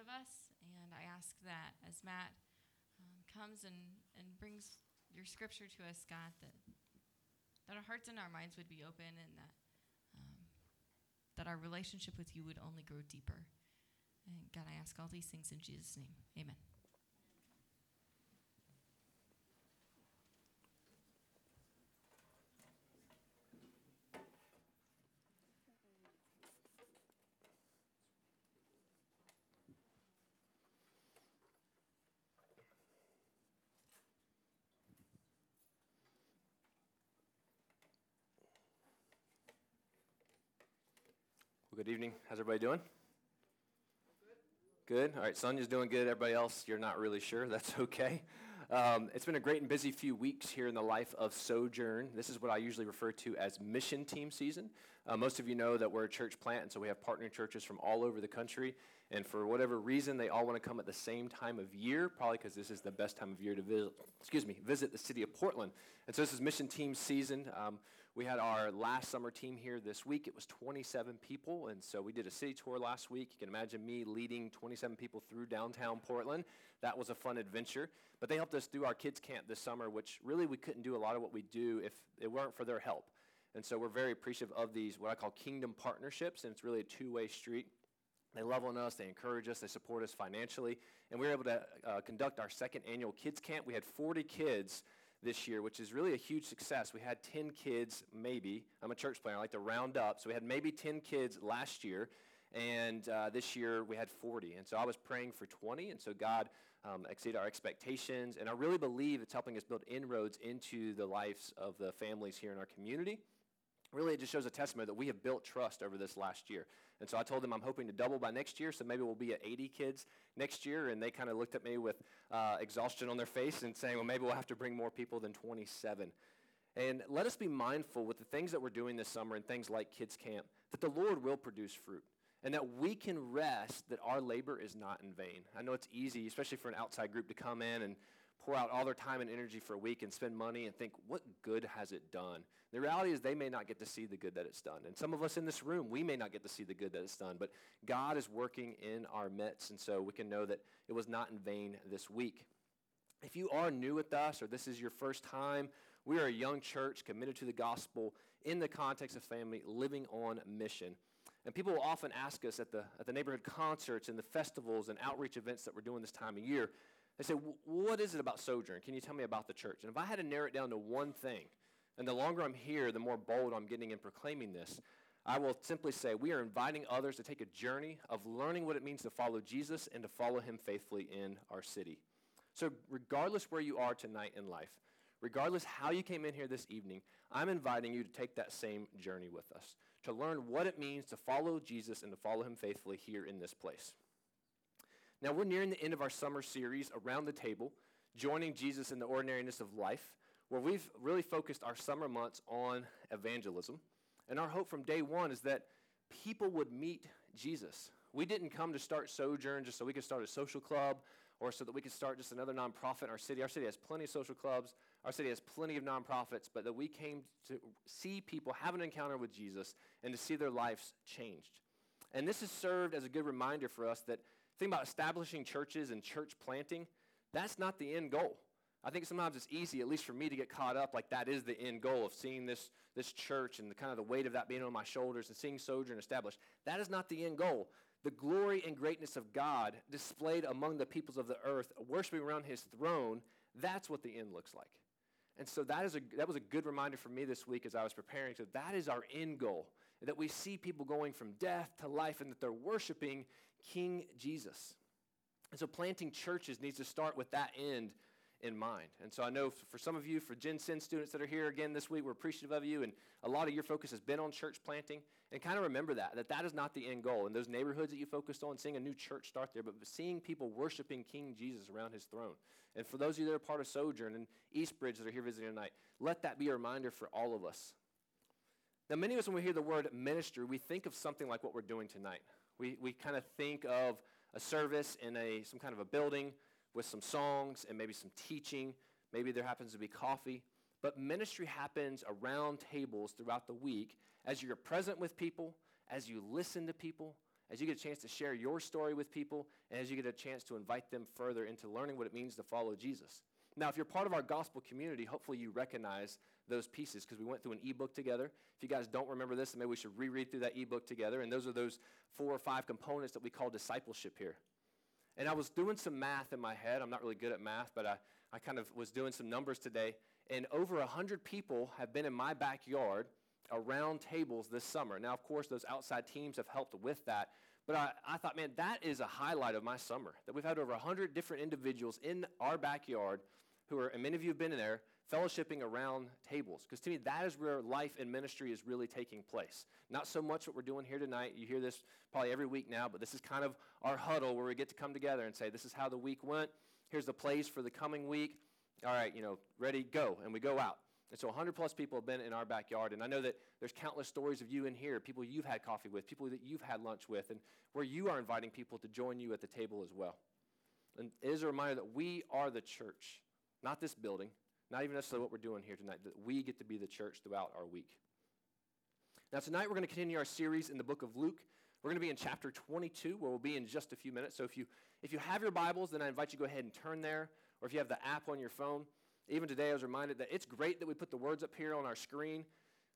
of us. And I ask that as Matt um, comes and, and brings your scripture to us, God, that, that our hearts and our minds would be open and that, um, that our relationship with you would only grow deeper. And God, I ask all these things in Jesus' name. Amen. Good evening. How's everybody doing? Good. All right, Sonia's doing good. Everybody else, you're not really sure. That's okay. Um, it's been a great and busy few weeks here in the life of Sojourn. This is what I usually refer to as mission team season. Uh, most of you know that we're a church plant, and so we have partnering churches from all over the country. And for whatever reason, they all want to come at the same time of year, probably because this is the best time of year to visit. Excuse me, visit the city of Portland. And so this is mission team season. Um, we had our last summer team here this week. It was 27 people, and so we did a city tour last week. You can imagine me leading 27 people through downtown Portland. That was a fun adventure. But they helped us do our kids' camp this summer, which really we couldn't do a lot of what we do if it weren't for their help. And so we're very appreciative of these, what I call kingdom partnerships, and it's really a two way street. They love on us, they encourage us, they support us financially. And we were able to uh, conduct our second annual kids' camp. We had 40 kids this year, which is really a huge success. We had 10 kids, maybe. I'm a church planner, I like to round up. So we had maybe 10 kids last year, and uh, this year we had 40. And so I was praying for 20, and so God um, exceeded our expectations. And I really believe it's helping us build inroads into the lives of the families here in our community. Really, it just shows a testimony that we have built trust over this last year. And so I told them I'm hoping to double by next year, so maybe we'll be at 80 kids next year. And they kind of looked at me with uh, exhaustion on their face and saying, well, maybe we'll have to bring more people than 27. And let us be mindful with the things that we're doing this summer and things like Kids Camp that the Lord will produce fruit and that we can rest that our labor is not in vain. I know it's easy, especially for an outside group, to come in and pour out all their time and energy for a week and spend money and think, what good has it done? The reality is they may not get to see the good that it's done. And some of us in this room, we may not get to see the good that it's done, but God is working in our midst. And so we can know that it was not in vain this week. If you are new with us or this is your first time, we are a young church committed to the gospel in the context of family, living on mission. And people will often ask us at the, at the neighborhood concerts and the festivals and outreach events that we're doing this time of year, they say, What is it about Sojourn? Can you tell me about the church? And if I had to narrow it down to one thing, and the longer I'm here, the more bold I'm getting in proclaiming this. I will simply say we are inviting others to take a journey of learning what it means to follow Jesus and to follow him faithfully in our city. So, regardless where you are tonight in life, regardless how you came in here this evening, I'm inviting you to take that same journey with us, to learn what it means to follow Jesus and to follow him faithfully here in this place. Now, we're nearing the end of our summer series, Around the Table, joining Jesus in the ordinariness of life where we've really focused our summer months on evangelism. And our hope from day one is that people would meet Jesus. We didn't come to start Sojourn just so we could start a social club or so that we could start just another nonprofit in our city. Our city has plenty of social clubs, our city has plenty of nonprofits, but that we came to see people have an encounter with Jesus and to see their lives changed. And this has served as a good reminder for us that think about establishing churches and church planting, that's not the end goal. I think sometimes it's easy, at least for me, to get caught up like that is the end goal of seeing this, this church and the kind of the weight of that being on my shoulders and seeing Sojourn established. That is not the end goal. The glory and greatness of God displayed among the peoples of the earth, worshiping around his throne, that's what the end looks like. And so that, is a, that was a good reminder for me this week as I was preparing. So that is our end goal, that we see people going from death to life and that they're worshiping King Jesus. And so planting churches needs to start with that end in mind. And so I know for some of you, for GenSend students that are here again this week, we're appreciative of you. And a lot of your focus has been on church planting. And kind of remember that, that that is not the end goal. In those neighborhoods that you focused on, seeing a new church start there, but seeing people worshiping King Jesus around his throne. And for those of you that are part of Sojourn and Eastbridge that are here visiting tonight, let that be a reminder for all of us. Now, many of us, when we hear the word ministry, we think of something like what we're doing tonight. We, we kind of think of a service in a, some kind of a building with some songs and maybe some teaching. Maybe there happens to be coffee. But ministry happens around tables throughout the week as you're present with people, as you listen to people, as you get a chance to share your story with people, and as you get a chance to invite them further into learning what it means to follow Jesus. Now, if you're part of our gospel community, hopefully you recognize those pieces because we went through an ebook together. If you guys don't remember this, maybe we should reread through that ebook together. And those are those four or five components that we call discipleship here. And I was doing some math in my head. I'm not really good at math, but I, I kind of was doing some numbers today. And over 100 people have been in my backyard around tables this summer. Now, of course, those outside teams have helped with that. But I, I thought, man, that is a highlight of my summer. That we've had over 100 different individuals in our backyard who are, and many of you have been in there, fellowshipping around tables. Because to me, that is where life and ministry is really taking place. Not so much what we're doing here tonight. You hear this probably every week now, but this is kind of our huddle where we get to come together and say, this is how the week went. Here's the plays for the coming week. All right, you know, ready, go. And we go out. And so 100 plus people have been in our backyard. And I know that there's countless stories of you in here, people you've had coffee with, people that you've had lunch with, and where you are inviting people to join you at the table as well. And it is a reminder that we are the church, not this building, not even necessarily what we're doing here tonight, that we get to be the church throughout our week. Now, tonight we're going to continue our series in the book of Luke. We're going to be in chapter 22, where we'll be in just a few minutes. So if you, if you have your Bibles, then I invite you to go ahead and turn there. Or if you have the app on your phone, even today I was reminded that it's great that we put the words up here on our screen,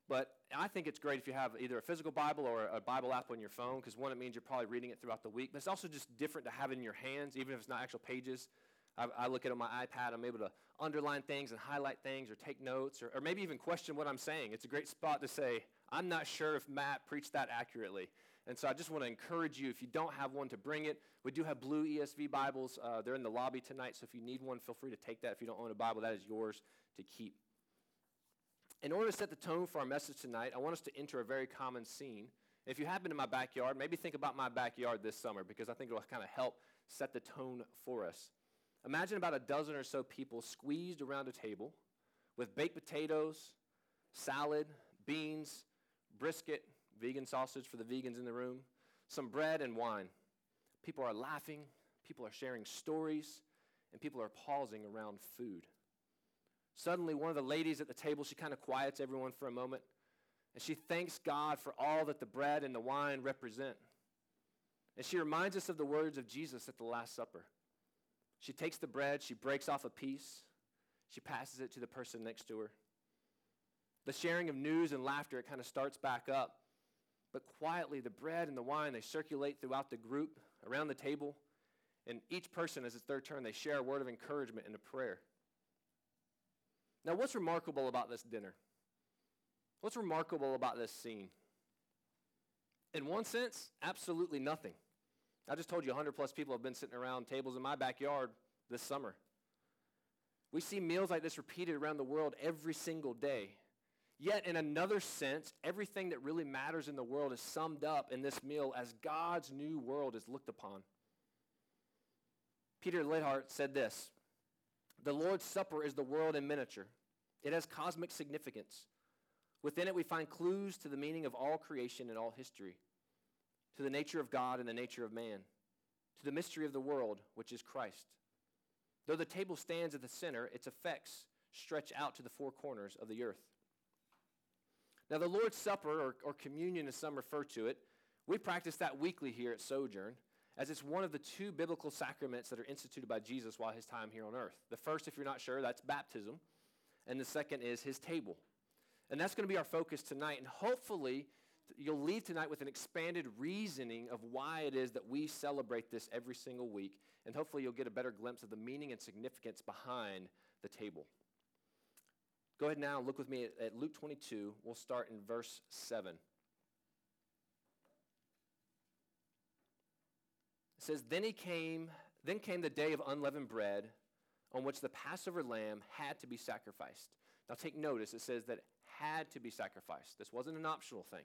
but I think it's great if you have either a physical Bible or a Bible app on your phone, because one, it means you're probably reading it throughout the week. But it's also just different to have it in your hands, even if it's not actual pages. I, I, look at it on my iPad. I'm able to underline things and highlight things or take notes or, or maybe even question what I'm saying. It's a great spot to say, I'm not sure if Matt preached that accurately. And so I just want to encourage you, if you don't have one, to bring it. We do have blue ESV Bibles. Uh, they're in the lobby tonight, so if you need one, feel free to take that. If you don't own a Bible, that is yours to keep. In order to set the tone for our message tonight, I want us to enter a very common scene. If you have been in my backyard, maybe think about my backyard this summer because I think it will kind of help set the tone for us. Imagine about a dozen or so people squeezed around a table with baked potatoes, salad, beans, brisket, vegan sausage for the vegans in the room, some bread and wine. People are laughing, people are sharing stories, and people are pausing around food. Suddenly, one of the ladies at the table, she kind of quiets everyone for a moment, and she thanks God for all that the bread and the wine represent. And she reminds us of the words of Jesus at the Last Supper. She takes the bread, she breaks off a piece, she passes it to the person next to her. The sharing of news and laughter, it kind of starts back up. But quietly, the bread and the wine, they circulate throughout the group, around the table. And each person, as it's their turn, they share a word of encouragement and a prayer. Now, what's remarkable about this dinner? What's remarkable about this scene? In one sense, absolutely nothing. I just told you 100 plus people have been sitting around tables in my backyard this summer. We see meals like this repeated around the world every single day. Yet, in another sense, everything that really matters in the world is summed up in this meal as God's new world is looked upon. Peter Leithart said this The Lord's Supper is the world in miniature, it has cosmic significance. Within it, we find clues to the meaning of all creation and all history, to the nature of God and the nature of man, to the mystery of the world, which is Christ. Though the table stands at the center, its effects stretch out to the four corners of the earth. Now, the Lord's Supper, or, or communion as some refer to it, we practice that weekly here at Sojourn, as it's one of the two biblical sacraments that are instituted by Jesus while his time here on earth. The first, if you're not sure, that's baptism, and the second is his table. And that's going to be our focus tonight, and hopefully, you'll leave tonight with an expanded reasoning of why it is that we celebrate this every single week, and hopefully, you'll get a better glimpse of the meaning and significance behind the table. Go ahead now look with me at, at Luke 22. We'll start in verse 7. It says, Then he came, then came the day of unleavened bread on which the Passover lamb had to be sacrificed. Now take notice, it says that had to be sacrificed. This wasn't an optional thing.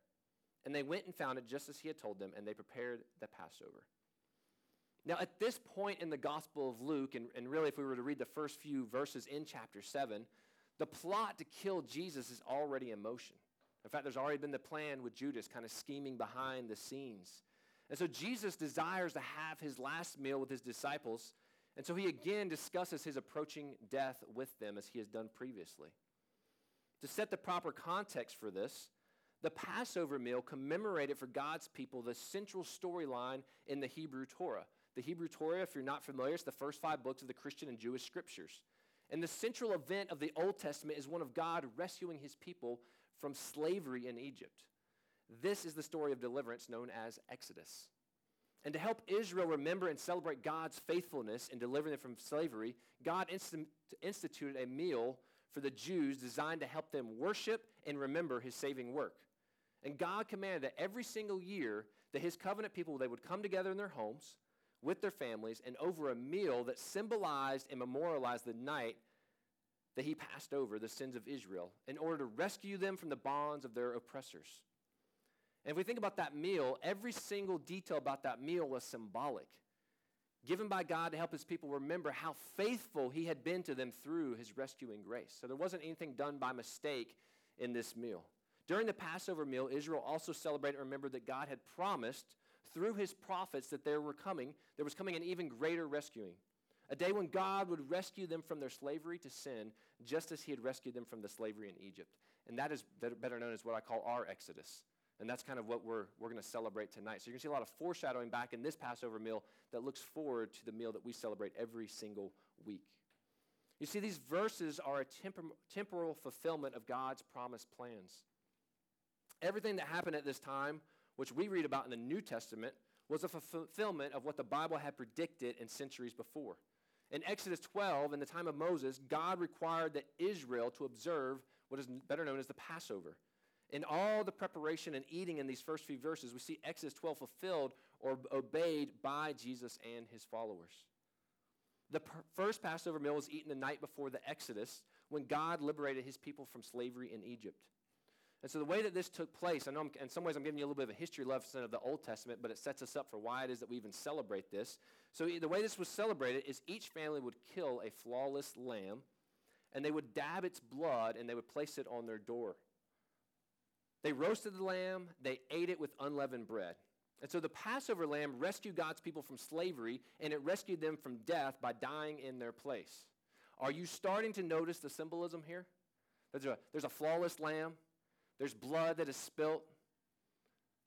And they went and found it just as he had told them, and they prepared the Passover. Now, at this point in the Gospel of Luke, and, and really if we were to read the first few verses in chapter 7, the plot to kill Jesus is already in motion. In fact, there's already been the plan with Judas kind of scheming behind the scenes. And so Jesus desires to have his last meal with his disciples. And so he again discusses his approaching death with them as he has done previously. To set the proper context for this, the Passover meal commemorated for God's people the central storyline in the Hebrew Torah. The Hebrew Torah, if you're not familiar, it's the first five books of the Christian and Jewish scriptures. And the central event of the Old Testament is one of God rescuing his people from slavery in Egypt. This is the story of deliverance known as Exodus. And to help Israel remember and celebrate God's faithfulness in delivering them from slavery, God instituted a meal for the Jews designed to help them worship and remember his saving work. And God commanded that every single year that his covenant people they would come together in their homes with their families and over a meal that symbolized and memorialized the night that he passed over the sins of Israel in order to rescue them from the bonds of their oppressors. And if we think about that meal, every single detail about that meal was symbolic, given by God to help his people remember how faithful he had been to them through his rescuing grace. So there wasn't anything done by mistake in this meal. During the Passover meal, Israel also celebrated and remembered that God had promised through his prophets that there were coming, there was coming an even greater rescuing. A day when God would rescue them from their slavery to sin, just as he had rescued them from the slavery in Egypt. And that is better known as what I call our Exodus. And that's kind of what we're, we're going to celebrate tonight. So you're going to see a lot of foreshadowing back in this Passover meal that looks forward to the meal that we celebrate every single week. You see, these verses are a tempor- temporal fulfillment of God's promised plans. Everything that happened at this time, which we read about in the New Testament, was a fulfillment of what the Bible had predicted in centuries before. In Exodus 12, in the time of Moses, God required that Israel to observe what is better known as the Passover. In all the preparation and eating in these first few verses, we see Exodus 12 fulfilled or obeyed by Jesus and his followers. The per- first Passover meal was eaten the night before the Exodus when God liberated his people from slavery in Egypt. And so the way that this took place, I know I'm, in some ways I'm giving you a little bit of a history lesson of the Old Testament, but it sets us up for why it is that we even celebrate this. So the way this was celebrated is each family would kill a flawless lamb, and they would dab its blood, and they would place it on their door. They roasted the lamb, they ate it with unleavened bread. And so the Passover lamb rescued God's people from slavery, and it rescued them from death by dying in their place. Are you starting to notice the symbolism here? There's a, there's a flawless lamb, there's blood that is spilt.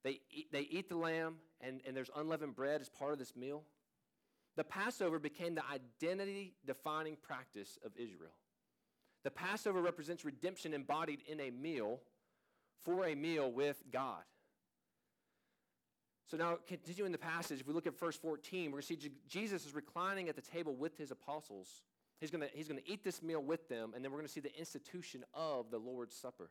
They eat, they eat the lamb, and, and there's unleavened bread as part of this meal. The Passover became the identity defining practice of Israel. The Passover represents redemption embodied in a meal for a meal with God. So now, continuing the passage, if we look at verse 14, we're going to see Jesus is reclining at the table with his apostles. He's going to, he's going to eat this meal with them, and then we're going to see the institution of the Lord's Supper.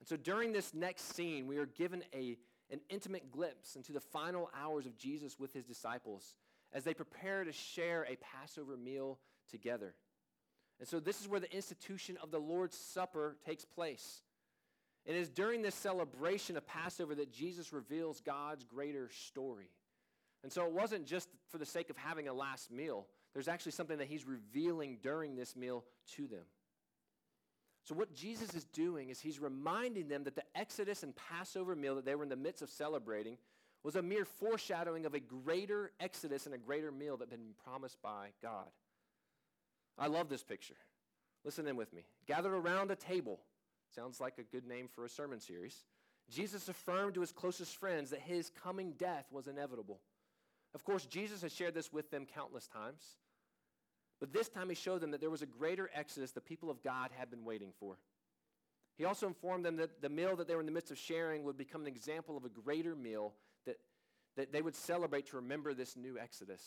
And so during this next scene, we are given a, an intimate glimpse into the final hours of Jesus with his disciples as they prepare to share a Passover meal together. And so this is where the institution of the Lord's Supper takes place. It is during this celebration of Passover that Jesus reveals God's greater story. And so it wasn't just for the sake of having a last meal, there's actually something that he's revealing during this meal to them. So, what Jesus is doing is he's reminding them that the Exodus and Passover meal that they were in the midst of celebrating was a mere foreshadowing of a greater Exodus and a greater meal that had been promised by God. I love this picture. Listen in with me. Gathered around a table. Sounds like a good name for a sermon series. Jesus affirmed to his closest friends that his coming death was inevitable. Of course, Jesus has shared this with them countless times. But this time he showed them that there was a greater exodus the people of God had been waiting for. He also informed them that the meal that they were in the midst of sharing would become an example of a greater meal that, that they would celebrate to remember this new exodus.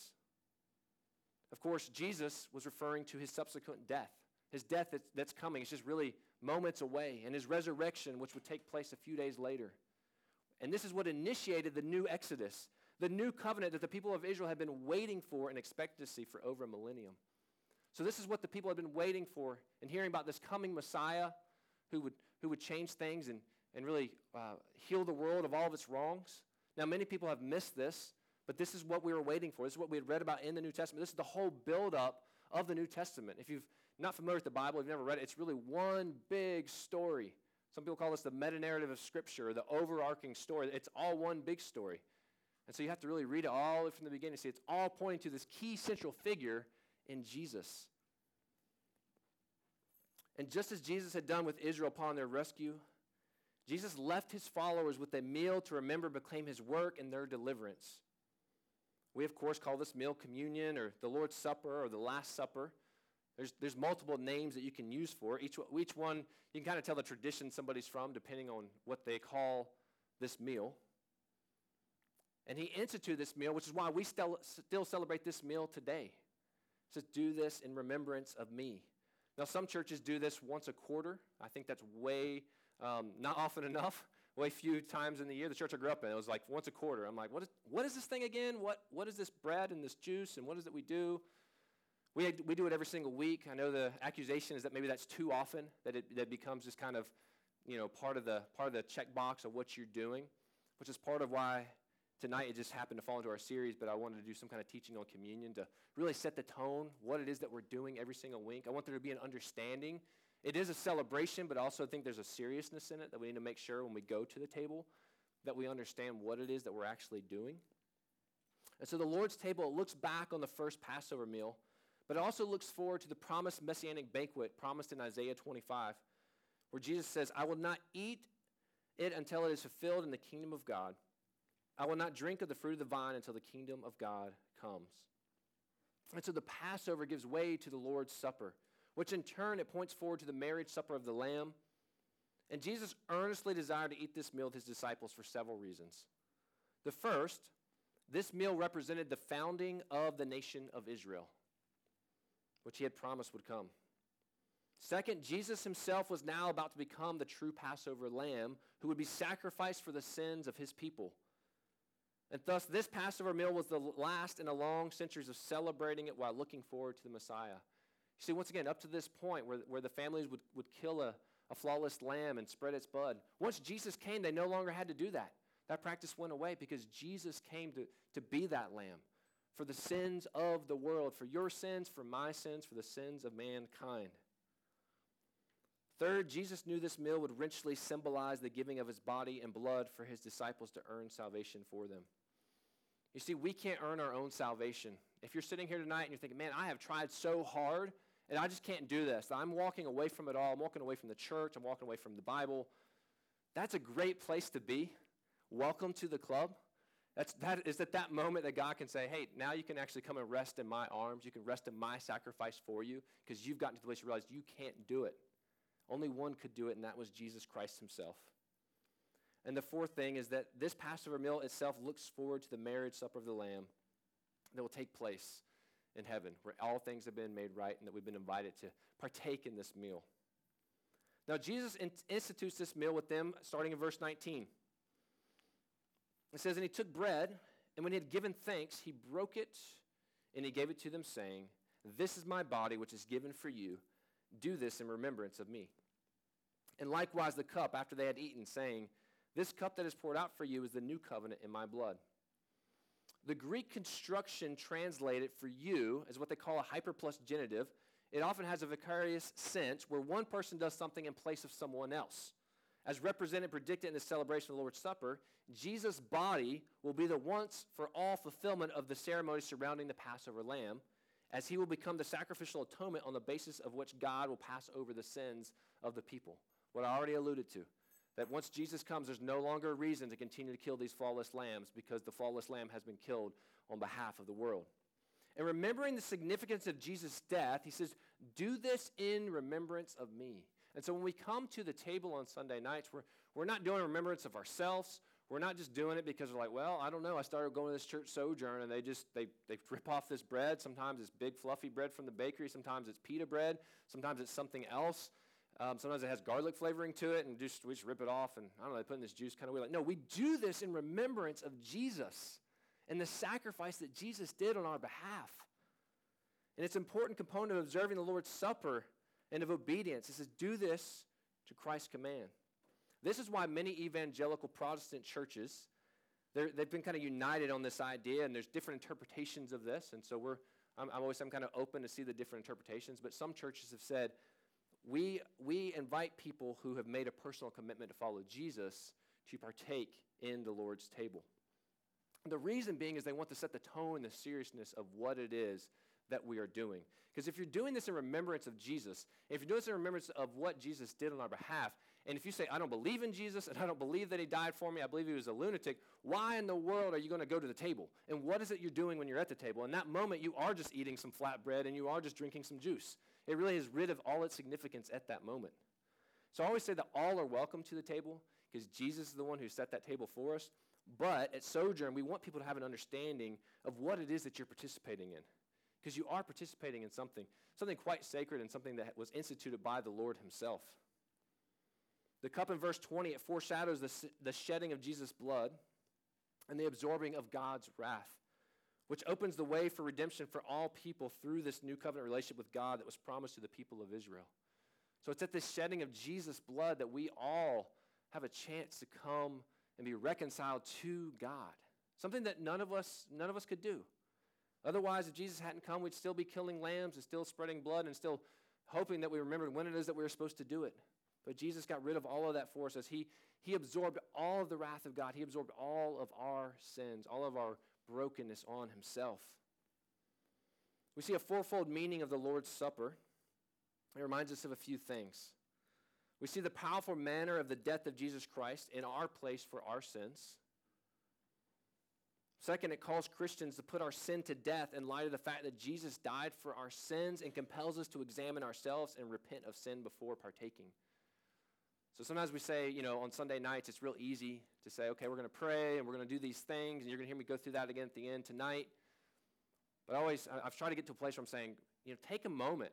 Of course, Jesus was referring to his subsequent death. His death that's, that's coming. It's just really moments away. And his resurrection, which would take place a few days later. And this is what initiated the new Exodus, the new covenant that the people of Israel had been waiting for and see for over a millennium. So, this is what the people had been waiting for and hearing about this coming Messiah who would, who would change things and, and really uh, heal the world of all of its wrongs. Now, many people have missed this, but this is what we were waiting for. This is what we had read about in the New Testament. This is the whole buildup of the New Testament. If you're not familiar with the Bible, if you've never read it, it's really one big story. Some people call this the meta narrative of Scripture, the overarching story. It's all one big story. And so you have to really read it all from the beginning. See, it's all pointing to this key central figure in Jesus. And just as Jesus had done with Israel upon their rescue, Jesus left his followers with a meal to remember proclaim his work and their deliverance. We, of course, call this meal communion or the Lord's Supper or the Last Supper. There's, there's multiple names that you can use for Each, each one, you can kind of tell the tradition somebody's from depending on what they call this meal. And he instituted this meal, which is why we still, still celebrate this meal today. Says, Do this in remembrance of me. Now, some churches do this once a quarter. I think that's way, um, not often enough, way few times in the year. The church I grew up in, it was like once a quarter. I'm like, what is, what is this thing again? What, what is this bread and this juice, and what is it we do? We, we do it every single week. I know the accusation is that maybe that's too often, that it that becomes just kind of, you know, part of the part of the checkbox of what you're doing, which is part of why tonight it just happened to fall into our series, but I wanted to do some kind of teaching on communion to really set the tone, what it is that we're doing every single week. I want there to be an understanding. It is a celebration, but I also think there's a seriousness in it that we need to make sure when we go to the table that we understand what it is that we're actually doing. And so the Lord's table looks back on the first Passover meal but it also looks forward to the promised messianic banquet promised in Isaiah 25, where Jesus says, I will not eat it until it is fulfilled in the kingdom of God. I will not drink of the fruit of the vine until the kingdom of God comes. And so the Passover gives way to the Lord's Supper, which in turn it points forward to the marriage supper of the Lamb. And Jesus earnestly desired to eat this meal with his disciples for several reasons. The first, this meal represented the founding of the nation of Israel which he had promised would come. Second, Jesus himself was now about to become the true Passover lamb who would be sacrificed for the sins of his people. And thus, this Passover meal was the last in a long centuries of celebrating it while looking forward to the Messiah. You see, once again, up to this point where, where the families would, would kill a, a flawless lamb and spread its blood, once Jesus came, they no longer had to do that. That practice went away because Jesus came to, to be that lamb for the sins of the world, for your sins, for my sins, for the sins of mankind. Third, Jesus knew this meal would richly symbolize the giving of his body and blood for his disciples to earn salvation for them. You see, we can't earn our own salvation. If you're sitting here tonight and you're thinking, man, I have tried so hard and I just can't do this, I'm walking away from it all, I'm walking away from the church, I'm walking away from the Bible, that's a great place to be. Welcome to the club. That's, that is at that moment that God can say, hey, now you can actually come and rest in my arms. You can rest in my sacrifice for you because you've gotten to the place you realize you can't do it. Only one could do it, and that was Jesus Christ himself. And the fourth thing is that this Passover meal itself looks forward to the marriage supper of the Lamb that will take place in heaven, where all things have been made right and that we've been invited to partake in this meal. Now, Jesus institutes this meal with them starting in verse 19. It says, And he took bread, and when he had given thanks, he broke it, and he gave it to them, saying, This is my body, which is given for you. Do this in remembrance of me. And likewise the cup after they had eaten, saying, This cup that is poured out for you is the new covenant in my blood. The Greek construction translated for you is what they call a hyper plus genitive. It often has a vicarious sense where one person does something in place of someone else. As represented, predicted in the celebration of the Lord's Supper, Jesus' body will be the once for all fulfillment of the ceremony surrounding the Passover lamb, as he will become the sacrificial atonement on the basis of which God will pass over the sins of the people. What I already alluded to. That once Jesus comes, there's no longer a reason to continue to kill these flawless lambs because the flawless lamb has been killed on behalf of the world. And remembering the significance of Jesus' death, he says, Do this in remembrance of me. And so when we come to the table on Sunday nights, we're, we're not doing remembrance of ourselves. We're not just doing it because we're like, well, I don't know. I started going to this church sojourn, and they just they they rip off this bread. Sometimes it's big fluffy bread from the bakery. Sometimes it's pita bread. Sometimes it's something else. Um, sometimes it has garlic flavoring to it, and just we just rip it off, and I don't know. They put in this juice kind of weird. Like, no, we do this in remembrance of Jesus and the sacrifice that Jesus did on our behalf. And it's an important component of observing the Lord's Supper and of obedience. It says, do this to Christ's command. This is why many evangelical Protestant churches, they've been kind of united on this idea, and there's different interpretations of this. And so we're, I'm, I'm always I'm kind of open to see the different interpretations. But some churches have said, we, we invite people who have made a personal commitment to follow Jesus to partake in the Lord's table. The reason being is they want to set the tone, the seriousness of what it is that we are doing. Because if you're doing this in remembrance of Jesus, if you're doing this in remembrance of what Jesus did on our behalf, and if you say, I don't believe in Jesus and I don't believe that he died for me, I believe he was a lunatic, why in the world are you going to go to the table? And what is it you're doing when you're at the table? In that moment, you are just eating some flatbread and you are just drinking some juice. It really is rid of all its significance at that moment. So I always say that all are welcome to the table because Jesus is the one who set that table for us. But at Sojourn, we want people to have an understanding of what it is that you're participating in because you are participating in something, something quite sacred and something that was instituted by the Lord Himself. The cup in verse 20, it foreshadows the, the shedding of Jesus' blood and the absorbing of God's wrath, which opens the way for redemption for all people through this new covenant relationship with God that was promised to the people of Israel. So it's at this shedding of Jesus' blood that we all have a chance to come and be reconciled to God. Something that none of us, none of us could do. Otherwise, if Jesus hadn't come, we'd still be killing lambs and still spreading blood and still hoping that we remembered when it is that we were supposed to do it. But Jesus got rid of all of that for us as he, he absorbed all of the wrath of God. He absorbed all of our sins, all of our brokenness on himself. We see a fourfold meaning of the Lord's Supper. It reminds us of a few things. We see the powerful manner of the death of Jesus Christ in our place for our sins. Second, it calls Christians to put our sin to death in light of the fact that Jesus died for our sins and compels us to examine ourselves and repent of sin before partaking. So sometimes we say, you know, on Sunday nights, it's real easy to say, okay, we're going to pray and we're going to do these things, and you're going to hear me go through that again at the end tonight. But I always, I've tried to get to a place where I'm saying, you know, take a moment,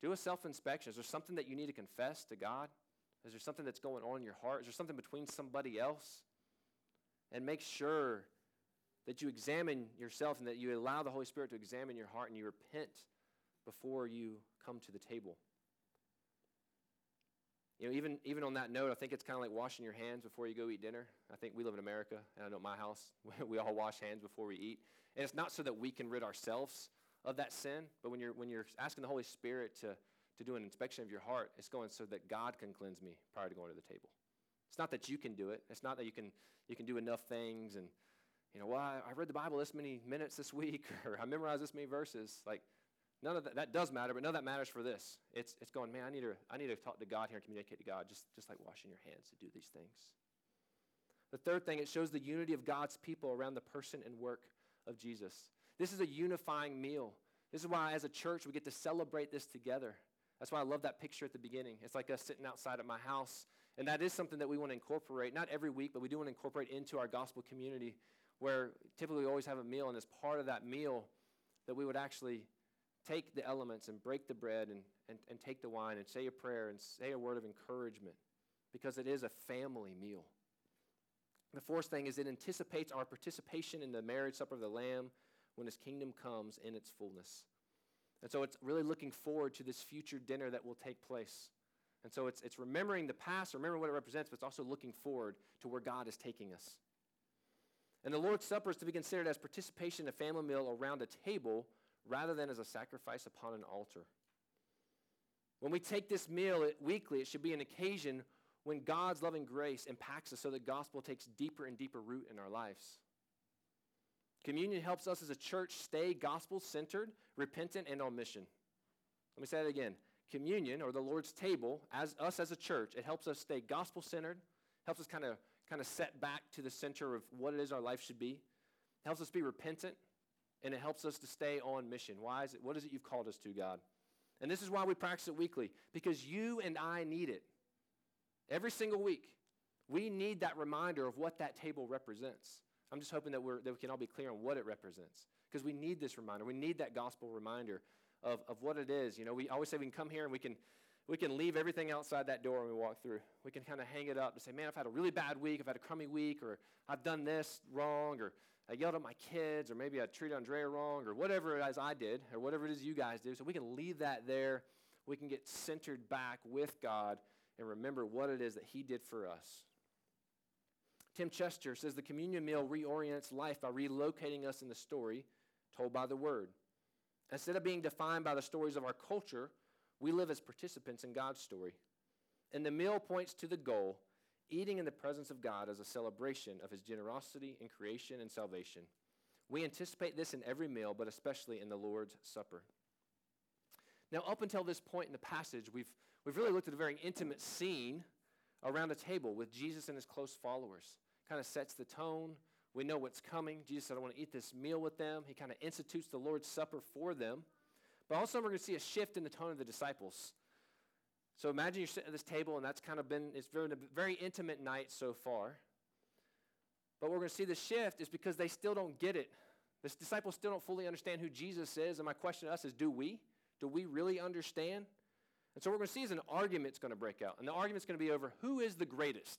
do a self inspection. Is there something that you need to confess to God? Is there something that's going on in your heart? Is there something between somebody else? And make sure that you examine yourself and that you allow the Holy Spirit to examine your heart and you repent before you come to the table. You know, even, even on that note, I think it's kind of like washing your hands before you go eat dinner. I think we live in America, and I know at my house, we all wash hands before we eat. And it's not so that we can rid ourselves of that sin, but when you're, when you're asking the Holy Spirit to, to do an inspection of your heart, it's going so that God can cleanse me prior to going to the table. It's not that you can do it. It's not that you can, you can do enough things and you know, well, I, I read the Bible this many minutes this week, or I memorized this many verses. Like, none of that, that does matter, but none of that matters for this. It's, it's going, man, I need, to, I need to talk to God here and communicate to God, just, just like washing your hands to do these things. The third thing, it shows the unity of God's people around the person and work of Jesus. This is a unifying meal. This is why, as a church, we get to celebrate this together. That's why I love that picture at the beginning. It's like us sitting outside at my house. And that is something that we want to incorporate, not every week, but we do want to incorporate into our gospel community where typically we always have a meal, and as part of that meal, that we would actually take the elements and break the bread and, and, and take the wine and say a prayer and say a word of encouragement because it is a family meal. The fourth thing is it anticipates our participation in the marriage supper of the Lamb when his kingdom comes in its fullness. And so it's really looking forward to this future dinner that will take place. And so it's, it's remembering the past, remembering what it represents, but it's also looking forward to where God is taking us. And the Lord's Supper is to be considered as participation in a family meal around a table rather than as a sacrifice upon an altar. When we take this meal weekly, it should be an occasion when God's loving grace impacts us so that gospel takes deeper and deeper root in our lives. Communion helps us as a church stay gospel centered, repentant, and on mission. Let me say that again. Communion, or the Lord's table, as us as a church, it helps us stay gospel centered, helps us kind of kind of set back to the center of what it is our life should be. It helps us be repentant, and it helps us to stay on mission. Why is it? What is it you've called us to, God? And this is why we practice it weekly, because you and I need it every single week. We need that reminder of what that table represents. I'm just hoping that, we're, that we can all be clear on what it represents because we need this reminder. We need that gospel reminder of, of what it is. You know, we always say we can come here and we can, we can leave everything outside that door when we walk through. We can kind of hang it up and say, man, I've had a really bad week, I've had a crummy week, or I've done this wrong, or I yelled at my kids, or maybe I treated Andrea wrong, or whatever it is I did, or whatever it is you guys do. So we can leave that there. We can get centered back with God and remember what it is that He did for us. Tim Chester says the communion meal reorients life by relocating us in the story told by the Word. Instead of being defined by the stories of our culture, we live as participants in God's story. And the meal points to the goal eating in the presence of God as a celebration of his generosity in creation and salvation. We anticipate this in every meal, but especially in the Lord's Supper. Now, up until this point in the passage, we've, we've really looked at a very intimate scene around a table with Jesus and his close followers. Kind of sets the tone. We know what's coming. Jesus said, I want to eat this meal with them. He kind of institutes the Lord's Supper for them. But also, we're going to see a shift in the tone of the disciples. So imagine you're sitting at this table, and that's kind of been, it's been a very intimate night so far. But we're going to see the shift is because they still don't get it. The disciples still don't fully understand who Jesus is. And my question to us is do we? Do we really understand? And so what we're going to see is an argument's going to break out. And the argument's going to be over who is the greatest.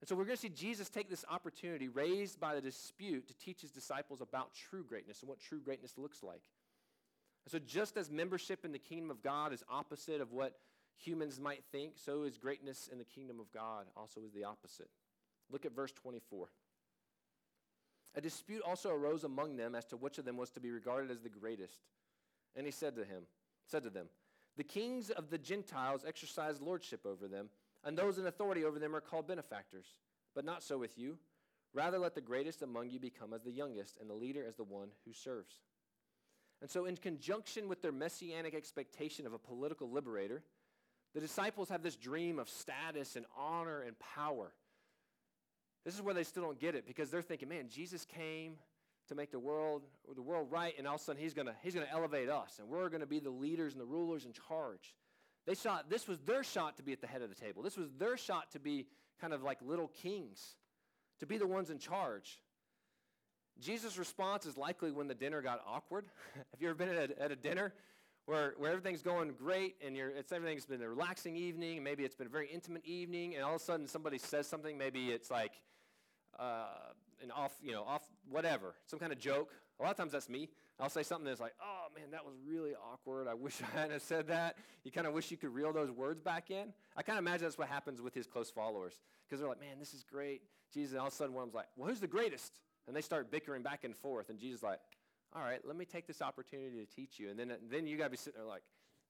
And so we're going to see Jesus take this opportunity raised by the dispute to teach his disciples about true greatness and what true greatness looks like. And so just as membership in the kingdom of God is opposite of what humans might think, so is greatness in the kingdom of God also is the opposite. Look at verse 24. A dispute also arose among them as to which of them was to be regarded as the greatest. And he said to him, said to them, The kings of the Gentiles exercise lordship over them and those in authority over them are called benefactors. But not so with you. Rather, let the greatest among you become as the youngest, and the leader as the one who serves. And so, in conjunction with their messianic expectation of a political liberator, the disciples have this dream of status and honor and power. This is where they still don't get it because they're thinking, man, Jesus came to make the world the world right, and all of a sudden he's gonna he's gonna elevate us, and we're gonna be the leaders and the rulers in charge. They shot, this was their shot to be at the head of the table. This was their shot to be kind of like little kings, to be the ones in charge. Jesus' response is likely when the dinner got awkward. Have you ever been at a, at a dinner where, where everything's going great and you're, it's, everything's been a relaxing evening, maybe it's been a very intimate evening, and all of a sudden somebody says something, maybe it's like uh, an off, you know, off whatever, some kind of joke. A lot of times that's me. I'll say something that's like, oh man, that was really awkward. I wish I hadn't said that. You kind of wish you could reel those words back in. I kind of imagine that's what happens with his close followers because they're like, man, this is great. Jesus, and all of a sudden one of them's like, well, who's the greatest? And they start bickering back and forth. And Jesus like, all right, let me take this opportunity to teach you. And then, then you got to be sitting there like,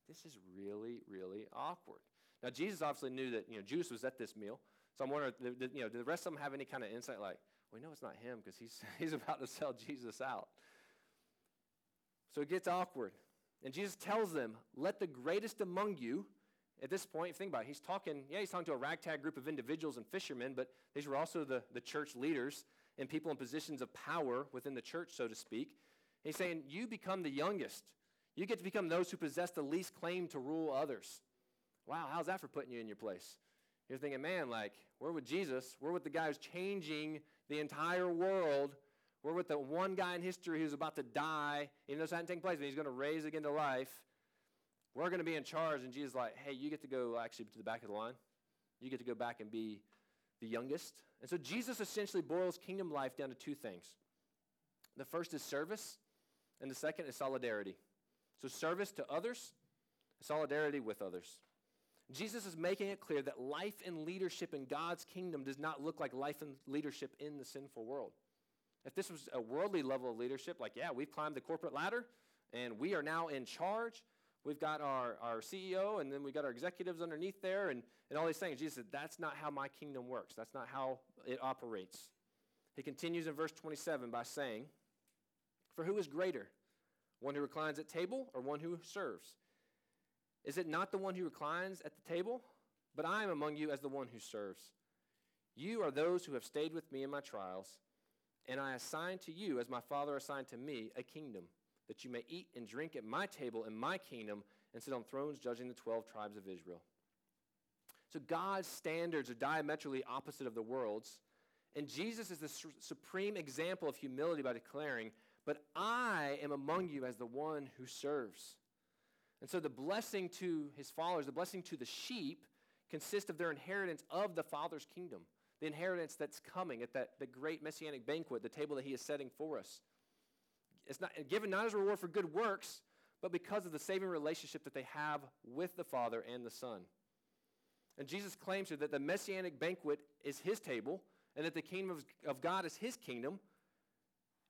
this is really, really awkward. Now, Jesus obviously knew that, you know, Judas was at this meal. So I'm wondering, you know, do the rest of them have any kind of insight like, we know it's not him because he's, he's about to sell Jesus out. So it gets awkward. And Jesus tells them, let the greatest among you, at this point, think about it, he's talking, yeah, he's talking to a ragtag group of individuals and fishermen, but these were also the, the church leaders and people in positions of power within the church, so to speak. He's saying, you become the youngest. You get to become those who possess the least claim to rule others. Wow, how's that for putting you in your place? You're thinking, man, like, we're with Jesus. We're with the guy who's changing the entire world we're with the one guy in history who's about to die, even though it's not taking place, but he's going to raise again to life. We're going to be in charge. And Jesus is like, hey, you get to go actually to the back of the line. You get to go back and be the youngest. And so Jesus essentially boils kingdom life down to two things. The first is service, and the second is solidarity. So service to others, solidarity with others. Jesus is making it clear that life and leadership in God's kingdom does not look like life and leadership in the sinful world. If this was a worldly level of leadership, like, yeah, we've climbed the corporate ladder and we are now in charge. We've got our, our CEO and then we've got our executives underneath there and, and all these things. Jesus said, that's not how my kingdom works. That's not how it operates. He continues in verse 27 by saying, For who is greater, one who reclines at table or one who serves? Is it not the one who reclines at the table? But I am among you as the one who serves. You are those who have stayed with me in my trials and I assign to you, as my Father assigned to me, a kingdom, that you may eat and drink at my table in my kingdom and sit on thrones judging the 12 tribes of Israel. So God's standards are diametrically opposite of the world's. And Jesus is the su- supreme example of humility by declaring, But I am among you as the one who serves. And so the blessing to his followers, the blessing to the sheep, consists of their inheritance of the Father's kingdom, the inheritance that's coming at that the great messianic banquet, the table that he is setting for us. It's not given not as a reward for good works, but because of the saving relationship that they have with the Father and the Son. And Jesus claims here that the messianic banquet is his table, and that the kingdom of, of God is his kingdom.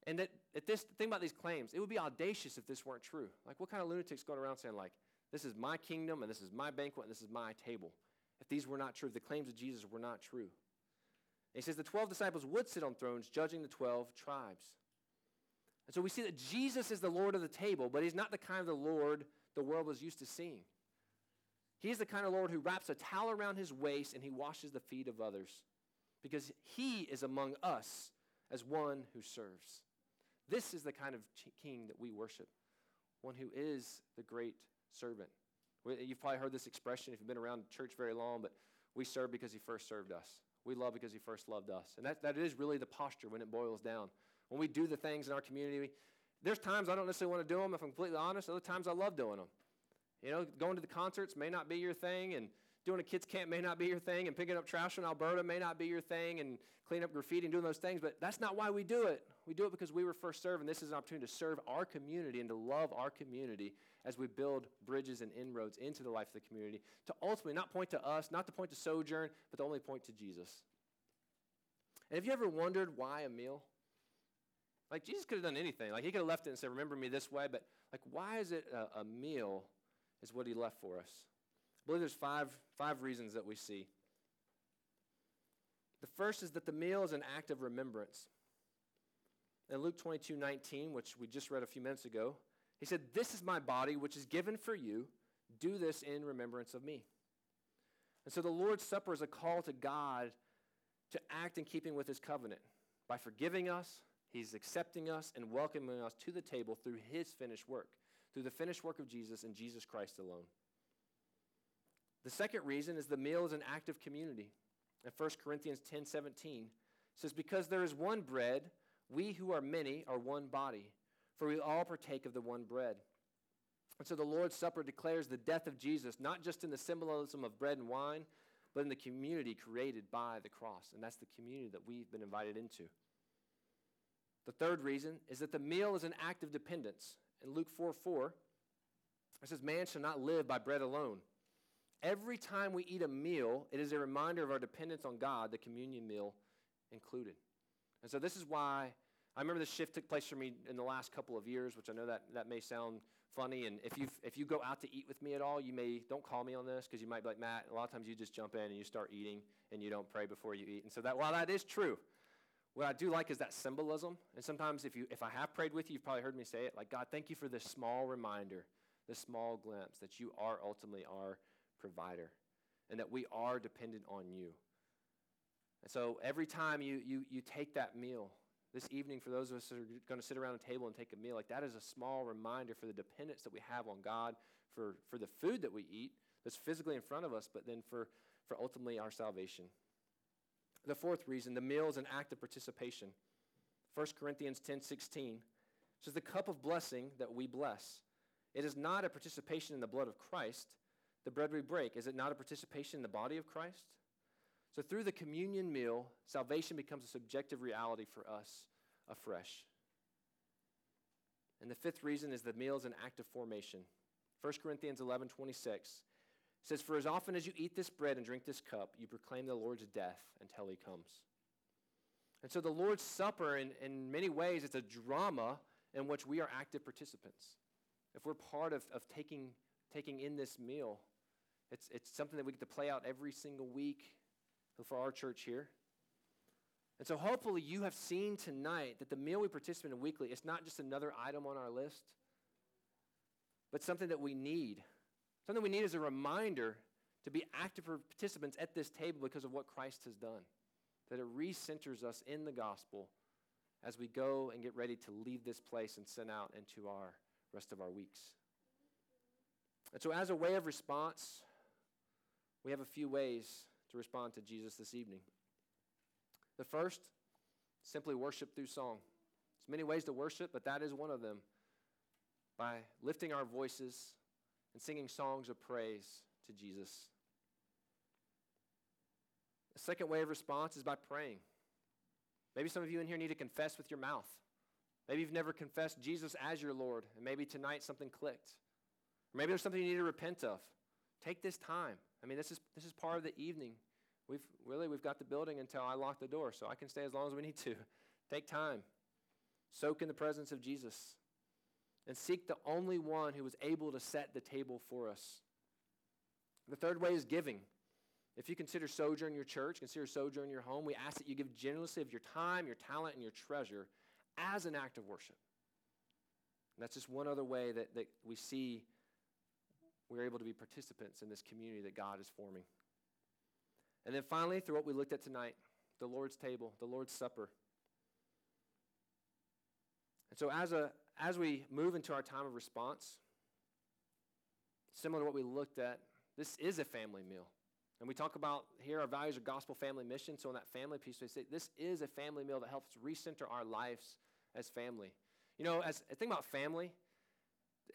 And that at this think about these claims, it would be audacious if this weren't true. Like what kind of lunatics going around saying, like, this is my kingdom and this is my banquet and this is my table? If these were not true, if the claims of Jesus were not true. And he says the 12 disciples would sit on thrones judging the 12 tribes. And so we see that Jesus is the Lord of the table, but he's not the kind of the Lord the world was used to seeing. He is the kind of Lord who wraps a towel around his waist and he washes the feet of others because he is among us as one who serves. This is the kind of king that we worship, one who is the great servant. You've probably heard this expression if you've been around church very long, but we serve because he first served us. We love because he first loved us. And that, that is really the posture when it boils down. When we do the things in our community, there's times I don't necessarily want to do them, if I'm completely honest. Other times I love doing them. You know, going to the concerts may not be your thing, and doing a kids camp may not be your thing, and picking up trash in Alberta may not be your thing, and cleaning up graffiti and doing those things, but that's not why we do it. We do it because we were first served, and this is an opportunity to serve our community and to love our community as we build bridges and inroads into the life of the community to ultimately not point to us, not to point to Sojourn, but to only point to Jesus. And have you ever wondered why a meal? Like Jesus could have done anything. Like he could have left it and said, "Remember me this way," but like why is it a, a meal? Is what he left for us. I believe there's five, five reasons that we see. The first is that the meal is an act of remembrance. In Luke 22 19, which we just read a few minutes ago, he said, This is my body, which is given for you. Do this in remembrance of me. And so the Lord's Supper is a call to God to act in keeping with his covenant. By forgiving us, he's accepting us and welcoming us to the table through his finished work, through the finished work of Jesus and Jesus Christ alone. The second reason is the meal is an act of community. In 1 Corinthians 10 17, says, Because there is one bread, we who are many are one body, for we all partake of the one bread. And so the Lord's Supper declares the death of Jesus, not just in the symbolism of bread and wine, but in the community created by the cross. And that's the community that we've been invited into. The third reason is that the meal is an act of dependence. In Luke 4 4, it says, Man shall not live by bread alone Every time we eat a meal, it is a reminder of our dependence on God, the communion meal included. And so this is why I remember this shift took place for me in the last couple of years, which I know that, that may sound funny. And if you if you go out to eat with me at all, you may don't call me on this because you might be like Matt. A lot of times you just jump in and you start eating and you don't pray before you eat. And so that while that is true, what I do like is that symbolism. And sometimes if you if I have prayed with you, you've probably heard me say it like God, thank you for this small reminder, this small glimpse that you are ultimately our provider and that we are dependent on you. And so every time you, you, you take that meal, this evening, for those of us that are going to sit around a table and take a meal, like that is a small reminder for the dependence that we have on God for, for the food that we eat that's physically in front of us, but then for, for ultimately our salvation. The fourth reason, the meal is an act of participation. 1 Corinthians 10 16 says, The cup of blessing that we bless, it is not a participation in the blood of Christ, the bread we break, is it not a participation in the body of Christ? So, through the communion meal, salvation becomes a subjective reality for us afresh. And the fifth reason is the meal is an act of formation. 1 Corinthians 11 26 says, For as often as you eat this bread and drink this cup, you proclaim the Lord's death until he comes. And so the Lord's Supper, in, in many ways, it's a drama in which we are active participants. If we're part of, of taking, taking in this meal, it's, it's something that we get to play out every single week for our church here. And so hopefully you have seen tonight that the meal we participate in weekly is not just another item on our list, but something that we need. Something we need is a reminder to be active participants at this table because of what Christ has done. That it recenters us in the gospel as we go and get ready to leave this place and send out into our rest of our weeks. And so, as a way of response, we have a few ways to respond to Jesus this evening. The first, simply worship through song. There's many ways to worship, but that is one of them. By lifting our voices and singing songs of praise to Jesus. The second way of response is by praying. Maybe some of you in here need to confess with your mouth. Maybe you've never confessed Jesus as your Lord, and maybe tonight something clicked. Or maybe there's something you need to repent of. Take this time. I mean, this is, this is part of the evening. We've really we've got the building until I lock the door, so I can stay as long as we need to. Take time. Soak in the presence of Jesus. And seek the only one who was able to set the table for us. The third way is giving. If you consider sojourn your church, consider sojourn your home, we ask that you give generously of your time, your talent, and your treasure as an act of worship. And that's just one other way that, that we see we're able to be participants in this community that God is forming. And then finally, through what we looked at tonight, the Lord's table, the Lord's supper. And so as, a, as we move into our time of response, similar to what we looked at, this is a family meal. And we talk about here our values are gospel family mission. So in that family piece, we say this is a family meal that helps recenter our lives as family. You know, as think about family,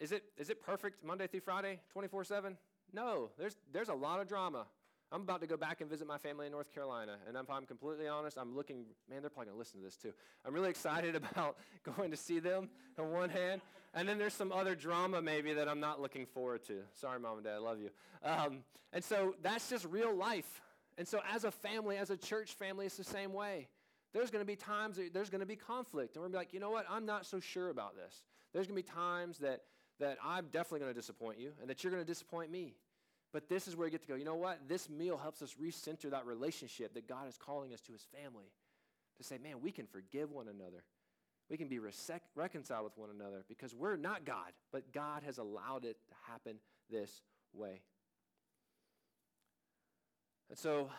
is it is it perfect Monday through Friday, 24/7? No, there's there's a lot of drama. I'm about to go back and visit my family in North Carolina, and if I'm completely honest, I'm looking. Man, they're probably gonna listen to this too. I'm really excited about going to see them on one hand, and then there's some other drama maybe that I'm not looking forward to. Sorry, mom and dad, I love you. Um, and so that's just real life. And so as a family, as a church family, it's the same way. There's going to be times there's going to be conflict, and we're going to be like, you know what? I'm not so sure about this. There's going to be times that that I'm definitely going to disappoint you, and that you're going to disappoint me. But this is where you get to go, you know what? This meal helps us recenter that relationship that God is calling us to his family. To say, man, we can forgive one another. We can be resec- reconciled with one another because we're not God, but God has allowed it to happen this way. And so,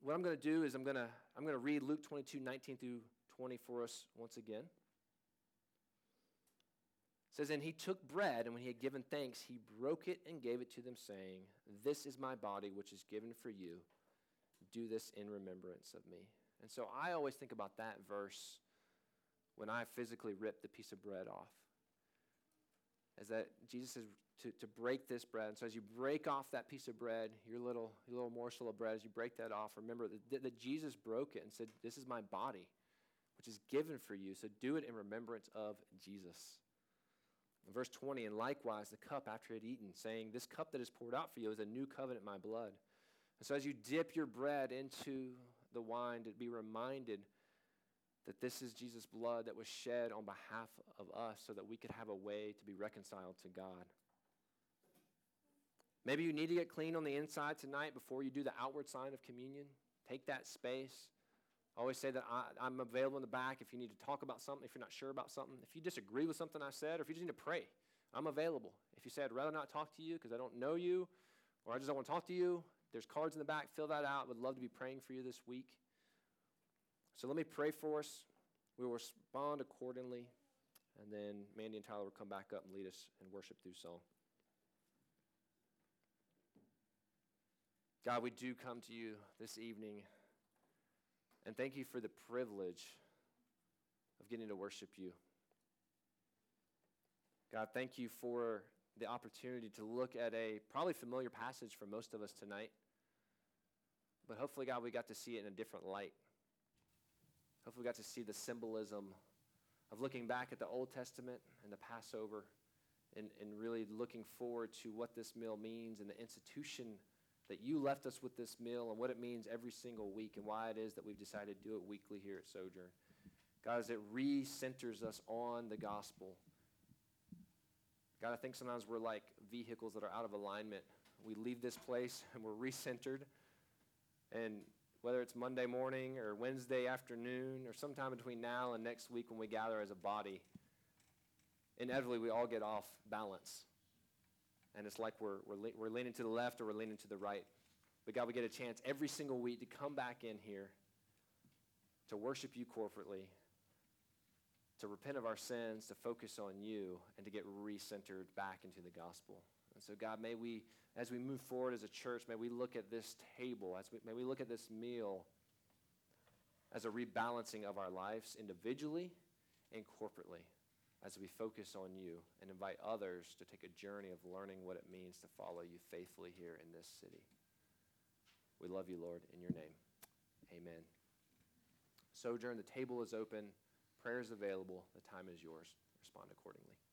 what I'm going to do is I'm going to I'm going to read Luke 22, 19 through 20 for us once again. Says, And he took bread, and when he had given thanks, he broke it and gave it to them, saying, This is my body, which is given for you. Do this in remembrance of me. And so I always think about that verse when I physically rip the piece of bread off. Is that Jesus says to, to break this bread. And so as you break off that piece of bread, your little, your little morsel of bread, as you break that off, remember that, that Jesus broke it and said, This is my body, which is given for you. So do it in remembrance of Jesus. Verse 20, and likewise the cup after he had eaten, saying, This cup that is poured out for you is a new covenant in my blood. And so as you dip your bread into the wine, to be reminded that this is Jesus' blood that was shed on behalf of us so that we could have a way to be reconciled to God. Maybe you need to get clean on the inside tonight before you do the outward sign of communion. Take that space. I always say that I, am available in the back if you need to talk about something, if you're not sure about something, if you disagree with something I said, or if you just need to pray. I'm available. If you say I'd rather not talk to you because I don't know you, or I just don't want to talk to you, there's cards in the back. Fill that out. Would love to be praying for you this week. So let me pray for us. We will respond accordingly, and then Mandy and Tyler will come back up and lead us in worship through song. God, we do come to you this evening and thank you for the privilege of getting to worship you. God, thank you for the opportunity to look at a probably familiar passage for most of us tonight. But hopefully, God, we got to see it in a different light. Hopefully, we got to see the symbolism of looking back at the Old Testament and the Passover and, and really looking forward to what this meal means and the institution that you left us with this meal and what it means every single week and why it is that we've decided to do it weekly here at Sojourn. God, as it re-centers us on the gospel. God, I think sometimes we're like vehicles that are out of alignment. We leave this place and we're re-centered. And whether it's Monday morning or Wednesday afternoon or sometime between now and next week when we gather as a body, inevitably we all get off balance and it's like we're, we're, we're leaning to the left or we're leaning to the right. But God, we get a chance every single week to come back in here to worship you corporately, to repent of our sins, to focus on you, and to get recentered back into the gospel. And so, God, may we, as we move forward as a church, may we look at this table, as we, may we look at this meal as a rebalancing of our lives individually and corporately as we focus on you and invite others to take a journey of learning what it means to follow you faithfully here in this city. We love you, Lord, in your name. Amen. Sojourn, the table is open, prayer is available, the time is yours. Respond accordingly.